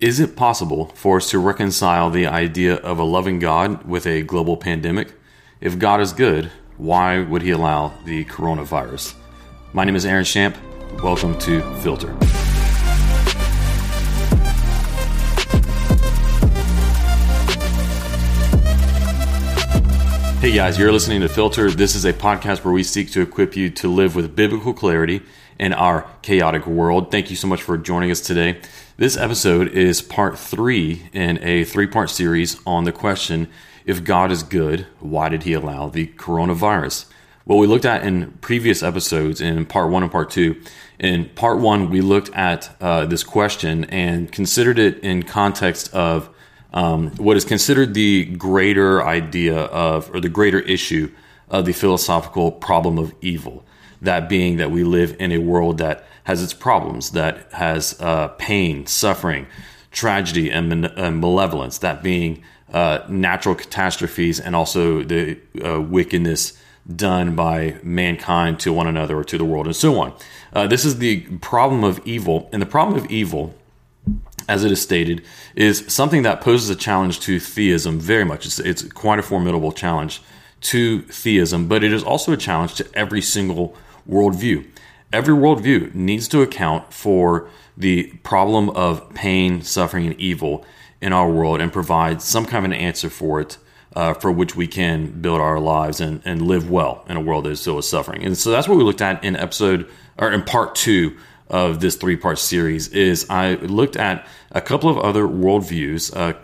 Is it possible for us to reconcile the idea of a loving God with a global pandemic? If God is good, why would he allow the coronavirus? My name is Aaron Shamp. Welcome to Filter. Hey guys, you're listening to Filter. This is a podcast where we seek to equip you to live with biblical clarity in our chaotic world. Thank you so much for joining us today. This episode is part three in a three part series on the question if God is good, why did he allow the coronavirus? What we looked at in previous episodes in part one and part two. In part one, we looked at uh, this question and considered it in context of um, what is considered the greater idea of, or the greater issue of the philosophical problem of evil that being that we live in a world that has its problems, that has uh, pain, suffering, tragedy, and, and, malevolence, that being uh, natural catastrophes and also the uh, wickedness done by mankind to one another or to the world, and so on. Uh, this is the problem of evil, and the problem of evil. As it is stated, is something that poses a challenge to theism very much. It's, it's quite a formidable challenge to theism, but it is also a challenge to every single worldview. Every worldview needs to account for the problem of pain, suffering, and evil in our world and provide some kind of an answer for it uh, for which we can build our lives and, and live well in a world that is still suffering. And so that's what we looked at in episode or in part two of this three part series is I looked at a couple of other worldviews. Uh,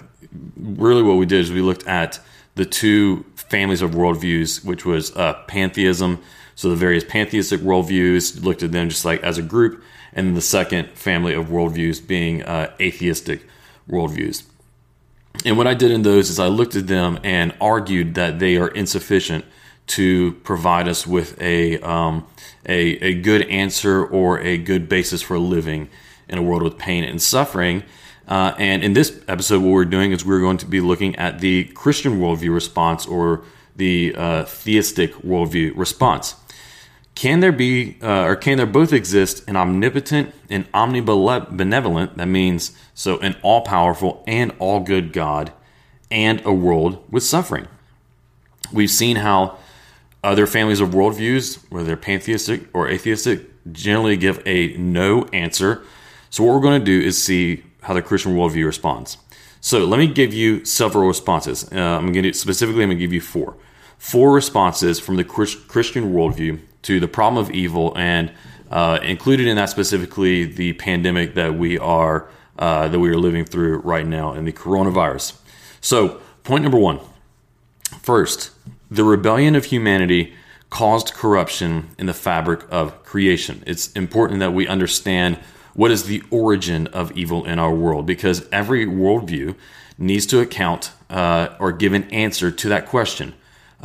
really what we did is we looked at the two families of worldviews, which was uh, pantheism so the various pantheistic worldviews looked at them just like as a group, and the second family of worldviews being uh, atheistic worldviews. And what I did in those is I looked at them and argued that they are insufficient to provide us with a, um, a, a good answer or a good basis for living in a world with pain and suffering. Uh, and in this episode, what we're doing is we're going to be looking at the Christian worldview response or the uh, theistic worldview response. Can there be, uh, or can there both exist an omnipotent and omnibenevolent, that means so an all powerful and all good God, and a world with suffering? We've seen how other families of worldviews, whether they're pantheistic or atheistic, generally give a no answer. So, what we're going to do is see how the Christian worldview responds. So, let me give you several responses. Uh, I'm going to specifically, I'm going to give you four. Four responses from the Christian worldview to the problem of evil, and uh, included in that specifically the pandemic that we are uh, that we are living through right now, and the coronavirus. So, point number one: first, the rebellion of humanity caused corruption in the fabric of creation. It's important that we understand what is the origin of evil in our world because every worldview needs to account uh, or give an answer to that question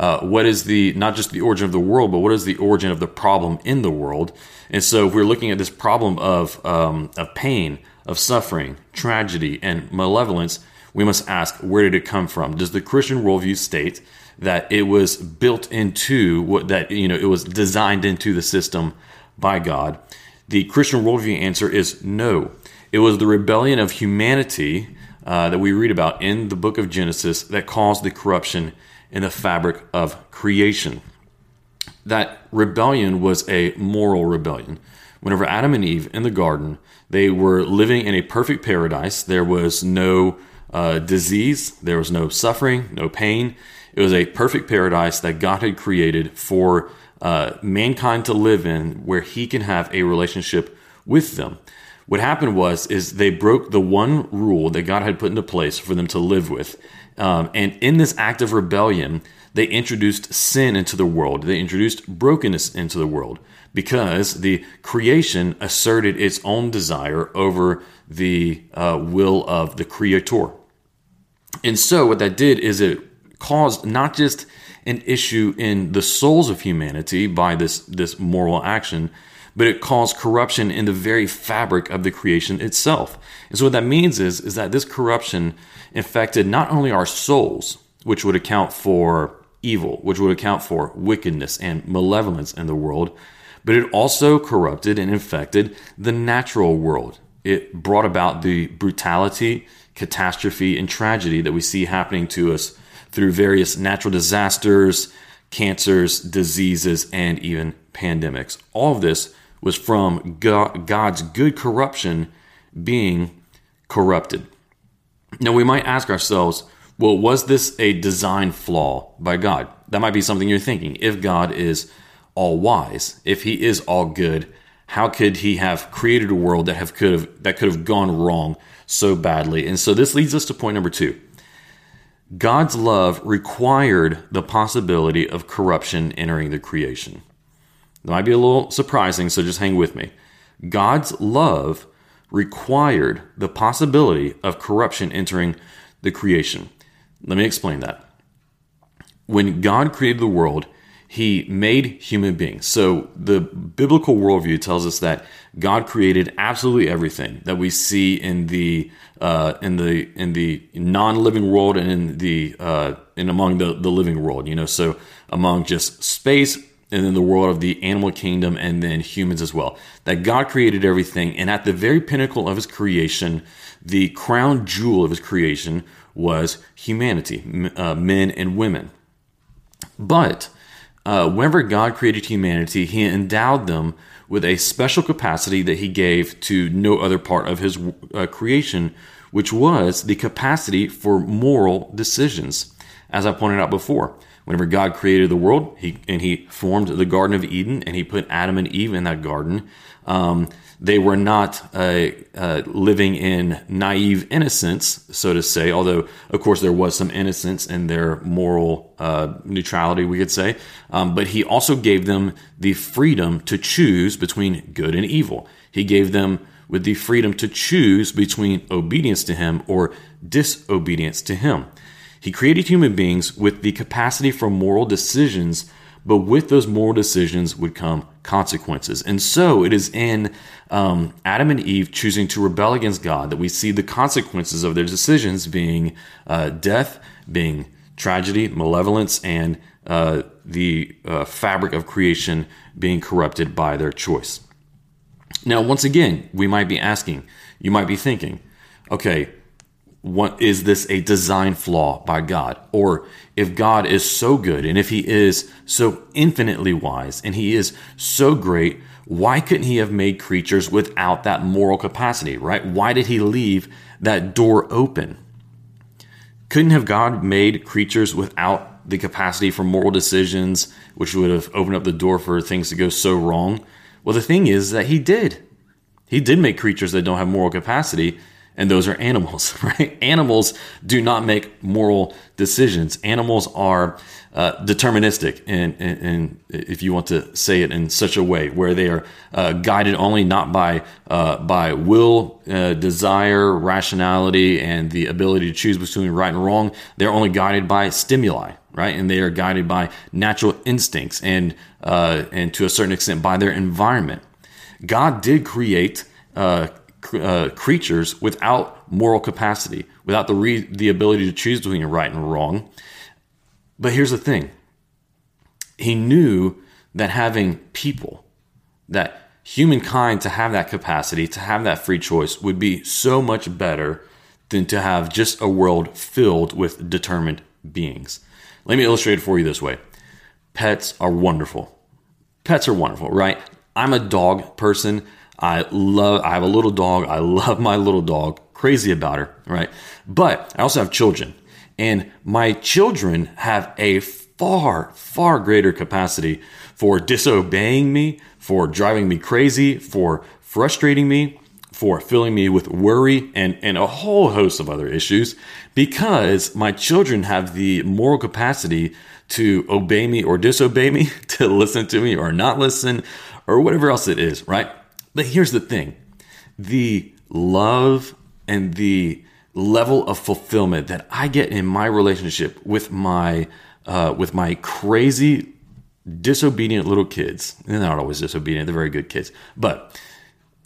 uh, what is the not just the origin of the world, but what is the origin of the problem in the world? And so, if we're looking at this problem of um, of pain, of suffering, tragedy, and malevolence, we must ask where did it come from? Does the Christian worldview state that it was built into what that you know it was designed into the system by God? The Christian worldview answer is no. It was the rebellion of humanity uh, that we read about in the book of Genesis that caused the corruption in the fabric of creation. That rebellion was a moral rebellion. Whenever Adam and Eve in the garden, they were living in a perfect paradise. There was no uh, disease, there was no suffering, no pain. It was a perfect paradise that God had created for uh, mankind to live in, where He can have a relationship with them. What happened was is they broke the one rule that God had put into place for them to live with, um, and in this act of rebellion, they introduced sin into the world. They introduced brokenness into the world because the creation asserted its own desire over the uh, will of the creator. And so, what that did is it caused not just an issue in the souls of humanity by this, this moral action, but it caused corruption in the very fabric of the creation itself. And so what that means is, is that this corruption infected not only our souls, which would account for evil, which would account for wickedness and malevolence in the world, but it also corrupted and infected the natural world. it brought about the brutality, catastrophe, and tragedy that we see happening to us through various natural disasters, cancers, diseases, and even pandemics. All of this was from God's good corruption being corrupted. Now, we might ask ourselves, well, was this a design flaw by God? That might be something you're thinking. If God is all wise, if he is all good, how could he have created a world that have could have that could have gone wrong so badly? And so this leads us to point number 2. God's love required the possibility of corruption entering the creation. That might be a little surprising, so just hang with me. God's love required the possibility of corruption entering the creation. Let me explain that. When God created the world, he made human beings. So the biblical worldview tells us that God created absolutely everything that we see in the uh, in the in the non-living world and in the uh, and among the the living world. You know, so among just space and then the world of the animal kingdom and then humans as well. That God created everything, and at the very pinnacle of His creation, the crown jewel of His creation was humanity, uh, men and women. But uh, whenever God created humanity, He endowed them with a special capacity that He gave to no other part of His uh, creation, which was the capacity for moral decisions. As I pointed out before, whenever God created the world, He and He formed the Garden of Eden, and He put Adam and Eve in that garden. Um, they were not uh, uh, living in naive innocence, so to say, although, of course, there was some innocence in their moral uh, neutrality, we could say. Um, but he also gave them the freedom to choose between good and evil. He gave them with the freedom to choose between obedience to him or disobedience to him. He created human beings with the capacity for moral decisions but with those moral decisions would come consequences. And so it is in um, Adam and Eve choosing to rebel against God that we see the consequences of their decisions being uh, death, being tragedy, malevolence, and uh, the uh, fabric of creation being corrupted by their choice. Now, once again, we might be asking, you might be thinking, okay, what is this a design flaw by God? Or if God is so good and if he is so infinitely wise and he is so great, why couldn't he have made creatures without that moral capacity, right? Why did he leave that door open? Couldn't have God made creatures without the capacity for moral decisions, which would have opened up the door for things to go so wrong? Well, the thing is that he did. He did make creatures that don't have moral capacity, and those are animals, right? Animals do not make moral decisions. Animals are uh, deterministic, and, if you want to say it in such a way, where they are uh, guided only not by uh, by will, uh, desire, rationality, and the ability to choose between right and wrong. They're only guided by stimuli, right? And they are guided by natural instincts and uh, and to a certain extent by their environment. God did create uh, uh, creatures without moral capacity, without the re- the ability to choose between right and wrong. But here's the thing: he knew that having people, that humankind to have that capacity, to have that free choice, would be so much better than to have just a world filled with determined beings. Let me illustrate it for you this way: pets are wonderful. Pets are wonderful, right? I'm a dog person. I love, I have a little dog. I love my little dog, crazy about her, right? But I also have children, and my children have a far, far greater capacity for disobeying me, for driving me crazy, for frustrating me, for filling me with worry and, and a whole host of other issues because my children have the moral capacity to obey me or disobey me, to listen to me or not listen, or whatever else it is, right? But here's the thing the love and the level of fulfillment that I get in my relationship with my uh, with my crazy disobedient little kids. They're not always disobedient; they're very good kids. But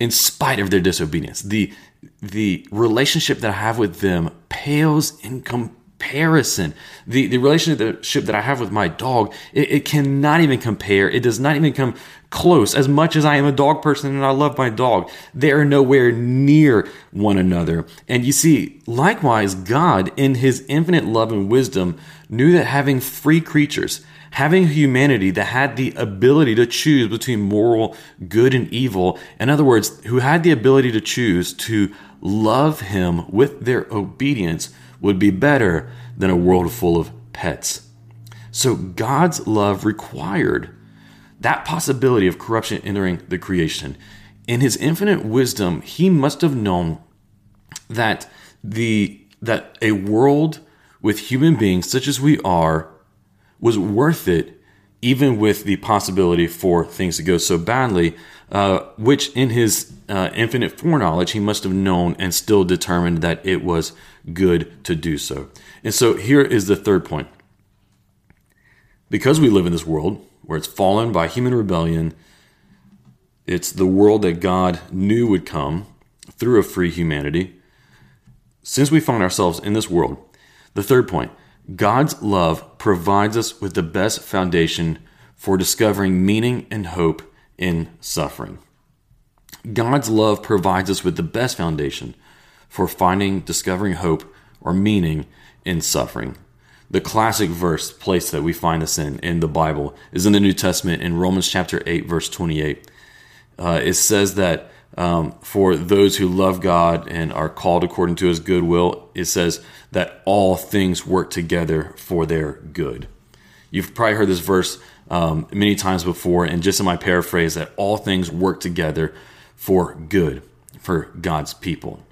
in spite of their disobedience, the the relationship that I have with them pales in comparison. The the relationship that I have with my dog, it, it cannot even compare. It does not even come close as much as I am a dog person and I love my dog. They are nowhere near one another. And you see, likewise, God, in his infinite love and wisdom, knew that having free creatures, having humanity that had the ability to choose between moral good and evil, in other words, who had the ability to choose to love him with their obedience, would be better than a world full of pets. So God's love required that possibility of corruption entering the creation. In his infinite wisdom, he must have known that the that a world with human beings such as we are was worth it even with the possibility for things to go so badly uh, which in his uh, infinite foreknowledge he must have known and still determined that it was good to do so and so here is the third point because we live in this world where it's fallen by human rebellion. It's the world that God knew would come through a free humanity. Since we find ourselves in this world, the third point God's love provides us with the best foundation for discovering meaning and hope in suffering. God's love provides us with the best foundation for finding, discovering hope or meaning in suffering the classic verse place that we find this in in the Bible is in the New Testament in Romans chapter 8 verse 28. Uh, it says that um, for those who love God and are called according to his good will, it says that all things work together for their good. You've probably heard this verse um, many times before, and just in my paraphrase, that all things work together for good for God's people.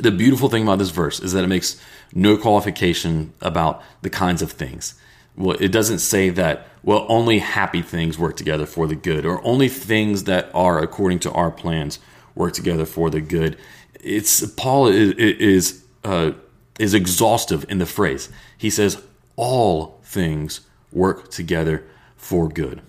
The beautiful thing about this verse is that it makes no qualification about the kinds of things. Well, it doesn't say that, well, only happy things work together for the good, or only things that are according to our plans work together for the good. It's Paul is is, uh, is exhaustive in the phrase. He says all things work together for good.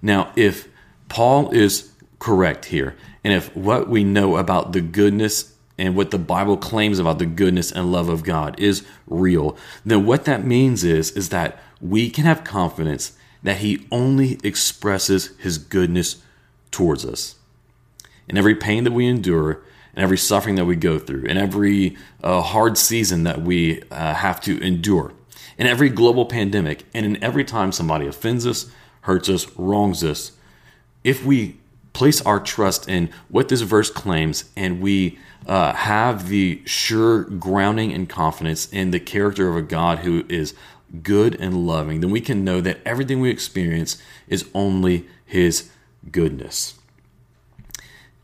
Now, if Paul is correct here, and if what we know about the goodness and what the Bible claims about the goodness and love of God is real, then what that means is is that we can have confidence that he only expresses his goodness towards us. In every pain that we endure, and every suffering that we go through, and every uh, hard season that we uh, have to endure, in every global pandemic, and in every time somebody offends us, hurts us, wrongs us, if we place our trust in what this verse claims and we uh, have the sure grounding and confidence in the character of a God who is good and loving, then we can know that everything we experience is only His goodness.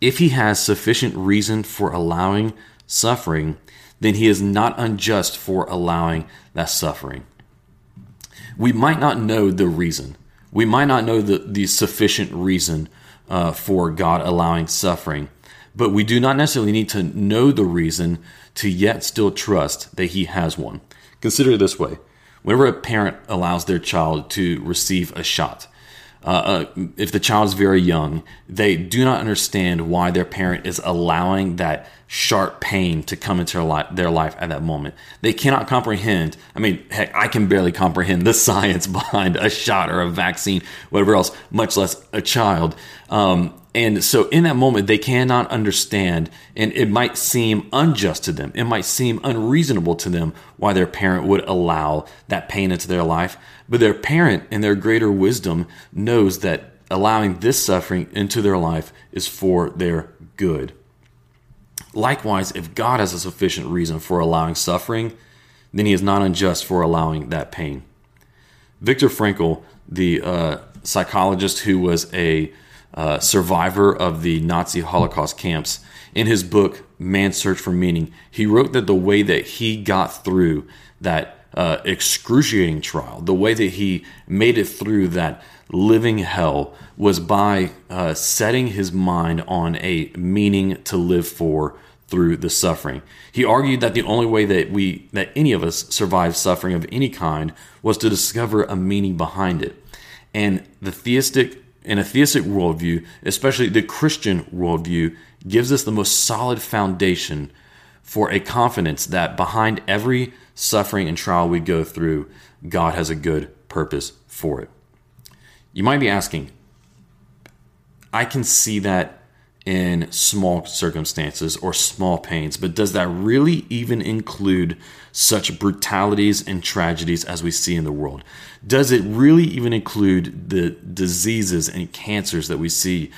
If He has sufficient reason for allowing suffering, then He is not unjust for allowing that suffering. We might not know the reason. We might not know the, the sufficient reason uh, for God allowing suffering. But we do not necessarily need to know the reason to yet still trust that He has one. Consider it this way whenever a parent allows their child to receive a shot, uh, uh, if the child is very young, they do not understand why their parent is allowing that sharp pain to come into their life, their life at that moment. They cannot comprehend. I mean, heck, I can barely comprehend the science behind a shot or a vaccine, whatever else, much less a child. Um, and so in that moment, they cannot understand, and it might seem unjust to them. It might seem unreasonable to them why their parent would allow that pain into their life. But their parent, in their greater wisdom, knows that allowing this suffering into their life is for their good. Likewise, if God has a sufficient reason for allowing suffering, then he is not unjust for allowing that pain. Viktor Frankl, the uh, psychologist who was a uh, survivor of the Nazi Holocaust camps, in his book, Man's Search for Meaning, he wrote that the way that he got through that uh, excruciating trial, the way that he made it through that living hell was by uh, setting his mind on a meaning to live for through the suffering. He argued that the only way that we that any of us survive suffering of any kind was to discover a meaning behind it. And the theistic in a theistic worldview, especially the Christian worldview, gives us the most solid foundation for a confidence that behind every suffering and trial we go through, God has a good purpose for it. You might be asking, I can see that in small circumstances or small pains, but does that really even include such brutalities and tragedies as we see in the world? Does it really even include the diseases and cancers that we see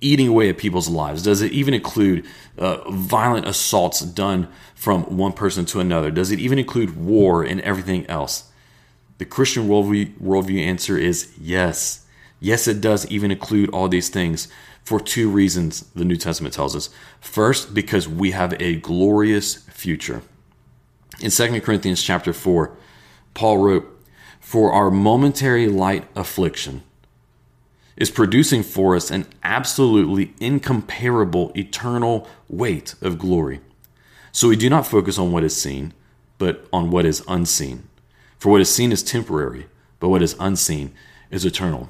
eating away at people's lives? Does it even include uh, violent assaults done from one person to another? Does it even include war and everything else? The Christian worldview, worldview answer is yes. Yes, it does even include all these things for two reasons, the New Testament tells us. First, because we have a glorious future. In 2 Corinthians chapter 4, Paul wrote, For our momentary light affliction is producing for us an absolutely incomparable eternal weight of glory. So we do not focus on what is seen, but on what is unseen. For what is seen is temporary, but what is unseen is eternal.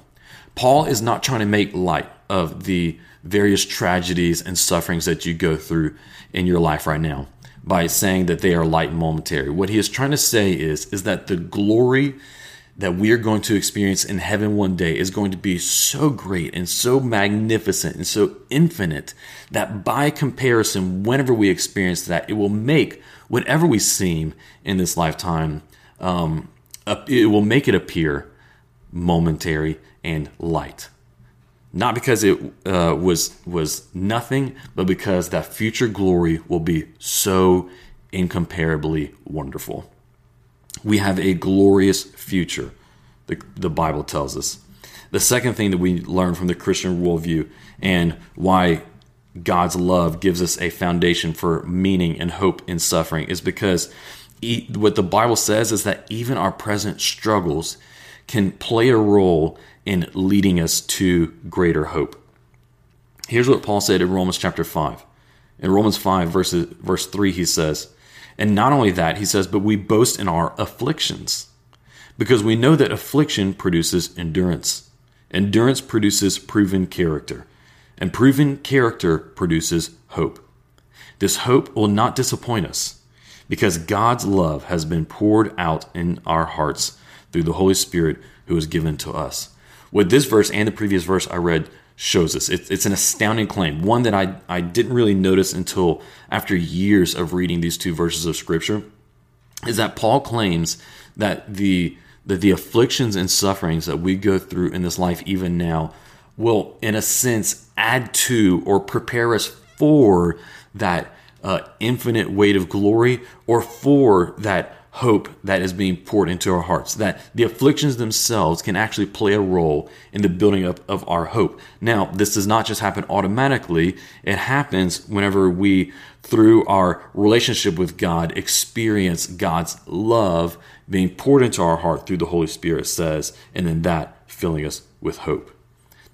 Paul is not trying to make light of the various tragedies and sufferings that you go through in your life right now by saying that they are light and momentary. What he is trying to say is, is that the glory that we are going to experience in heaven one day is going to be so great and so magnificent and so infinite that by comparison, whenever we experience that, it will make whatever we seem in this lifetime, um, it will make it appear momentary and light not because it uh, was was nothing, but because that future glory will be so incomparably wonderful. We have a glorious future, the, the Bible tells us. The second thing that we learn from the Christian worldview and why God's love gives us a foundation for meaning and hope in suffering is because what the Bible says is that even our present struggles can play a role in leading us to greater hope. Here's what Paul said in Romans chapter 5. In Romans 5, verses, verse 3, he says, And not only that, he says, but we boast in our afflictions, because we know that affliction produces endurance. Endurance produces proven character, and proven character produces hope. This hope will not disappoint us, because God's love has been poured out in our hearts through the Holy Spirit who is given to us what this verse and the previous verse I read shows us. It's, it's an astounding claim, one that I, I didn't really notice until after years of reading these two verses of Scripture, is that Paul claims that the that the afflictions and sufferings that we go through in this life even now will in a sense add to or prepare us for that uh, infinite weight of glory or for that hope that is being poured into our hearts, that the afflictions themselves can actually play a role in the building up of our hope. Now, this does not just happen automatically, it happens whenever we, through our relationship with God, experience God's love being poured into our heart through the Holy Spirit, says, and then that filling us with hope.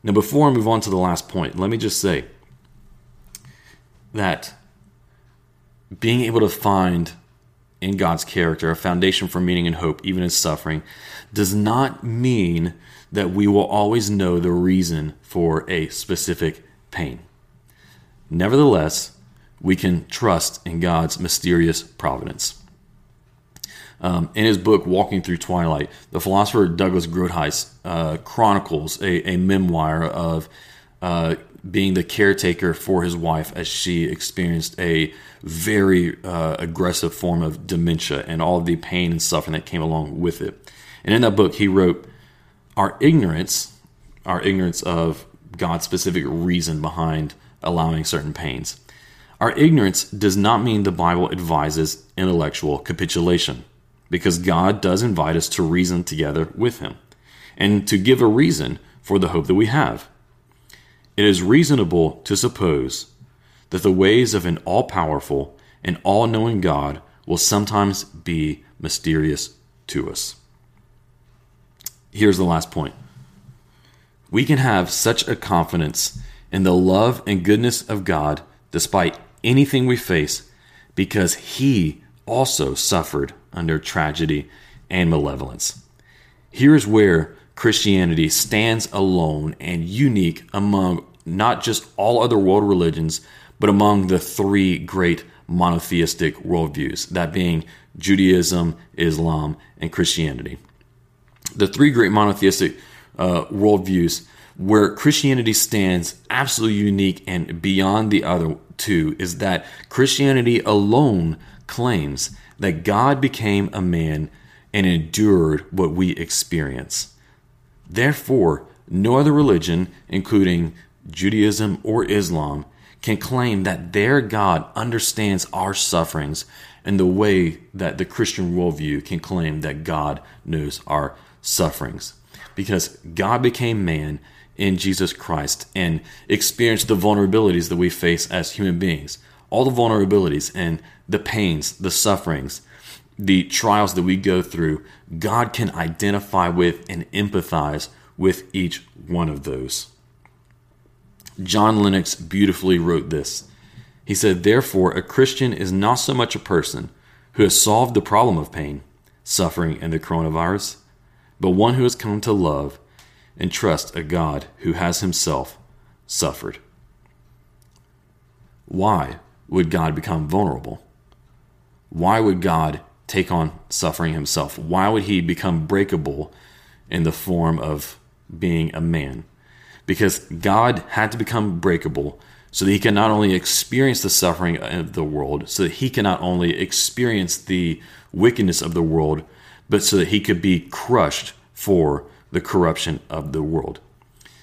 Now, before I move on to the last point, let me just say that being able to find in God's character, a foundation for meaning and hope, even in suffering, does not mean that we will always know the reason for a specific pain. Nevertheless, we can trust in God's mysterious providence. Um, in his book, Walking Through Twilight, the philosopher Douglas Groothuis uh, chronicles a, a, memoir of uh, being the caretaker for his wife as she experienced a very uh, aggressive form of dementia and all the pain and suffering that came along with it. And in that book, he wrote, Our ignorance, our ignorance of God's specific reason behind allowing certain pains, our ignorance does not mean the Bible advises intellectual capitulation, because God does invite us to reason together with Him and to give a reason for the hope that we have. It is reasonable to suppose that the ways of an all powerful and all knowing God will sometimes be mysterious to us. Here's the last point we can have such a confidence in the love and goodness of God despite anything we face because He also suffered under tragedy and malevolence. Here's where Christianity stands alone and unique among not just all other world religions, but among the three great monotheistic worldviews, that being Judaism, Islam, and Christianity. The three great monotheistic uh, worldviews where Christianity stands absolutely unique and beyond the other two is that Christianity alone claims that God became a man and endured what we experience. Therefore, no other religion, including Judaism or Islam, can claim that their God understands our sufferings in the way that the Christian worldview can claim that God knows our sufferings. Because God became man in Jesus Christ and experienced the vulnerabilities that we face as human beings. All the vulnerabilities and the pains, the sufferings, the trials that we go through, God can identify with and empathize with each one of those. John Lennox beautifully wrote this. He said, Therefore, a Christian is not so much a person who has solved the problem of pain, suffering, and the coronavirus, but one who has come to love and trust a God who has himself suffered. Why would God become vulnerable? Why would God take on suffering himself? Why would he become breakable in the form of being a man? Because God had to become breakable so that he can not only experience the suffering of the world, so that he can not only experience the wickedness of the world, but so that he could be crushed for the corruption of the world.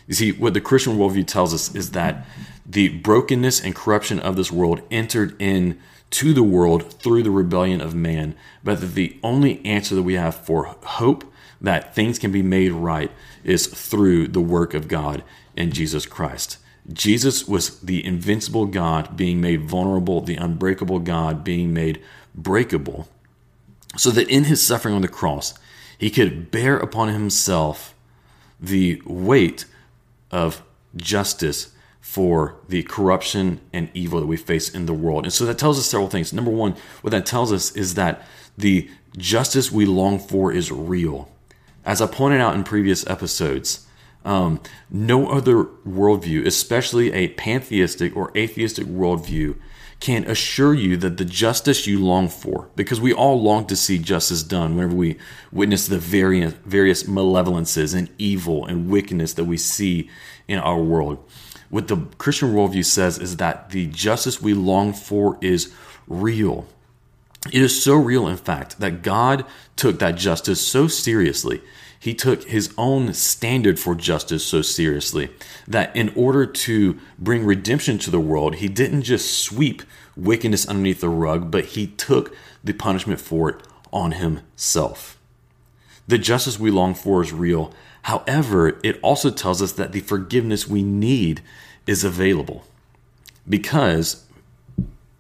You see, what the Christian worldview tells us is that the brokenness and corruption of this world entered in to the world through the rebellion of man, but that the only answer that we have for hope that things can be made right is through the work of God in Jesus Christ. Jesus was the invincible God being made vulnerable, the unbreakable God being made breakable, so that in his suffering on the cross, he could bear upon himself the weight of justice for the corruption and evil that we face in the world. And so that tells us several things. Number one, what that tells us is that the justice we long for is real. As I pointed out in previous episodes, um, no other worldview, especially a pantheistic or atheistic worldview, can assure you that the justice you long for, because we all long to see justice done whenever we witness the various, various malevolences and evil and wickedness that we see in our world. What the Christian worldview says is that the justice we long for is real. It is so real, in fact, that God took that justice so seriously he took his own standard for justice so seriously that in order to bring redemption to the world, he didn't just sweep wickedness underneath the rug, but he took the punishment for it on himself. The justice we long for is real. However, it also tells us that the forgiveness we need is available. Because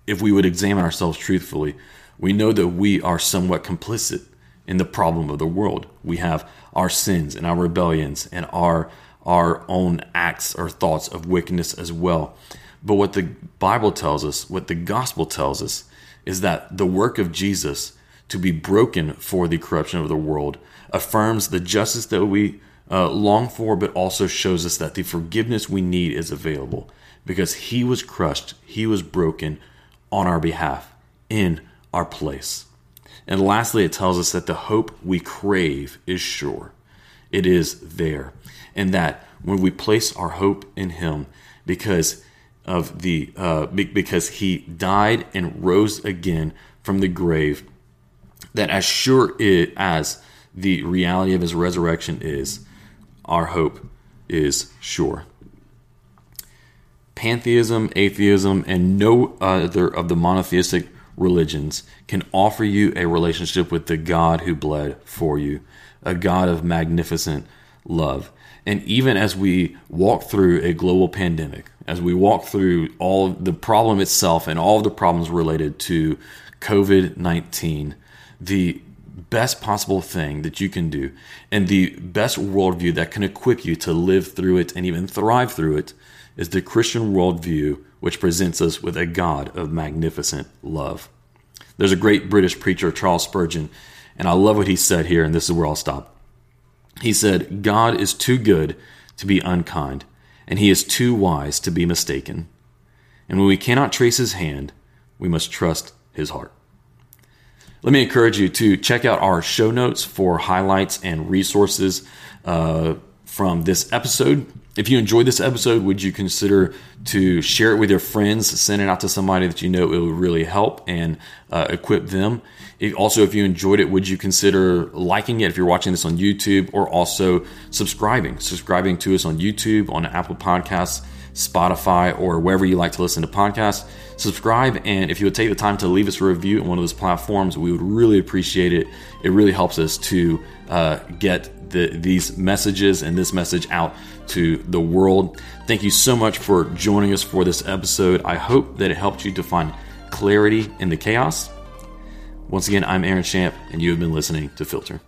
if we would examine ourselves truthfully, we know that we are somewhat complicit in the problem of the world. We have our sins and our rebellions and our our own acts or thoughts of wickedness as well. But what the Bible tells us, what the gospel tells us, is that the work of Jesus to be broken for the corruption of the world affirms the justice that we uh, long for, but also shows us that the forgiveness we need is available because he was crushed, he was broken on our behalf in our place. And lastly, it tells us that the hope we crave is sure. It is there. And that when we place our hope in Him, because of the uh, because He died and rose again from the grave, that as sure as the reality of His resurrection is, our hope is sure. Pantheism, atheism, and no other of the monotheistic religions can offer you a relationship with the God who bled for you, a God of magnificent love. And even as we walk through a global pandemic, as we walk through all the problem itself and all the problems related to COVID 19, the best possible thing that you can do and the best worldview that can equip you to live through it and even thrive through it is the Christian worldview, which presents us with a God of magnificent love. There's a great British preacher, Charles Spurgeon, and I love what he said here, and this is where I'll stop. He said, God is too good to be unkind, and he is too wise to be mistaken. And when we cannot trace his hand, we must trust his heart. Let me encourage you to check out our show notes for highlights and resources uh, from this episode. If you enjoyed this episode, would you consider to share it with your friends, send it out to somebody that you know it would really help and uh, equip them? If, also, if you enjoyed it, would you consider liking it if you're watching this on YouTube or also subscribing? Subscribing to us on YouTube, on Apple Podcasts, Spotify, or wherever you like to listen to podcasts. Subscribe, and if you would take the time to leave us a review on one of those platforms, we would really appreciate it. It really helps us to uh, get the, these messages and this message out to the world. Thank you so much for joining us for this episode. I hope that it helped you to find clarity in the chaos. Once again, I'm Aaron Shamp, and you have been listening to Filter.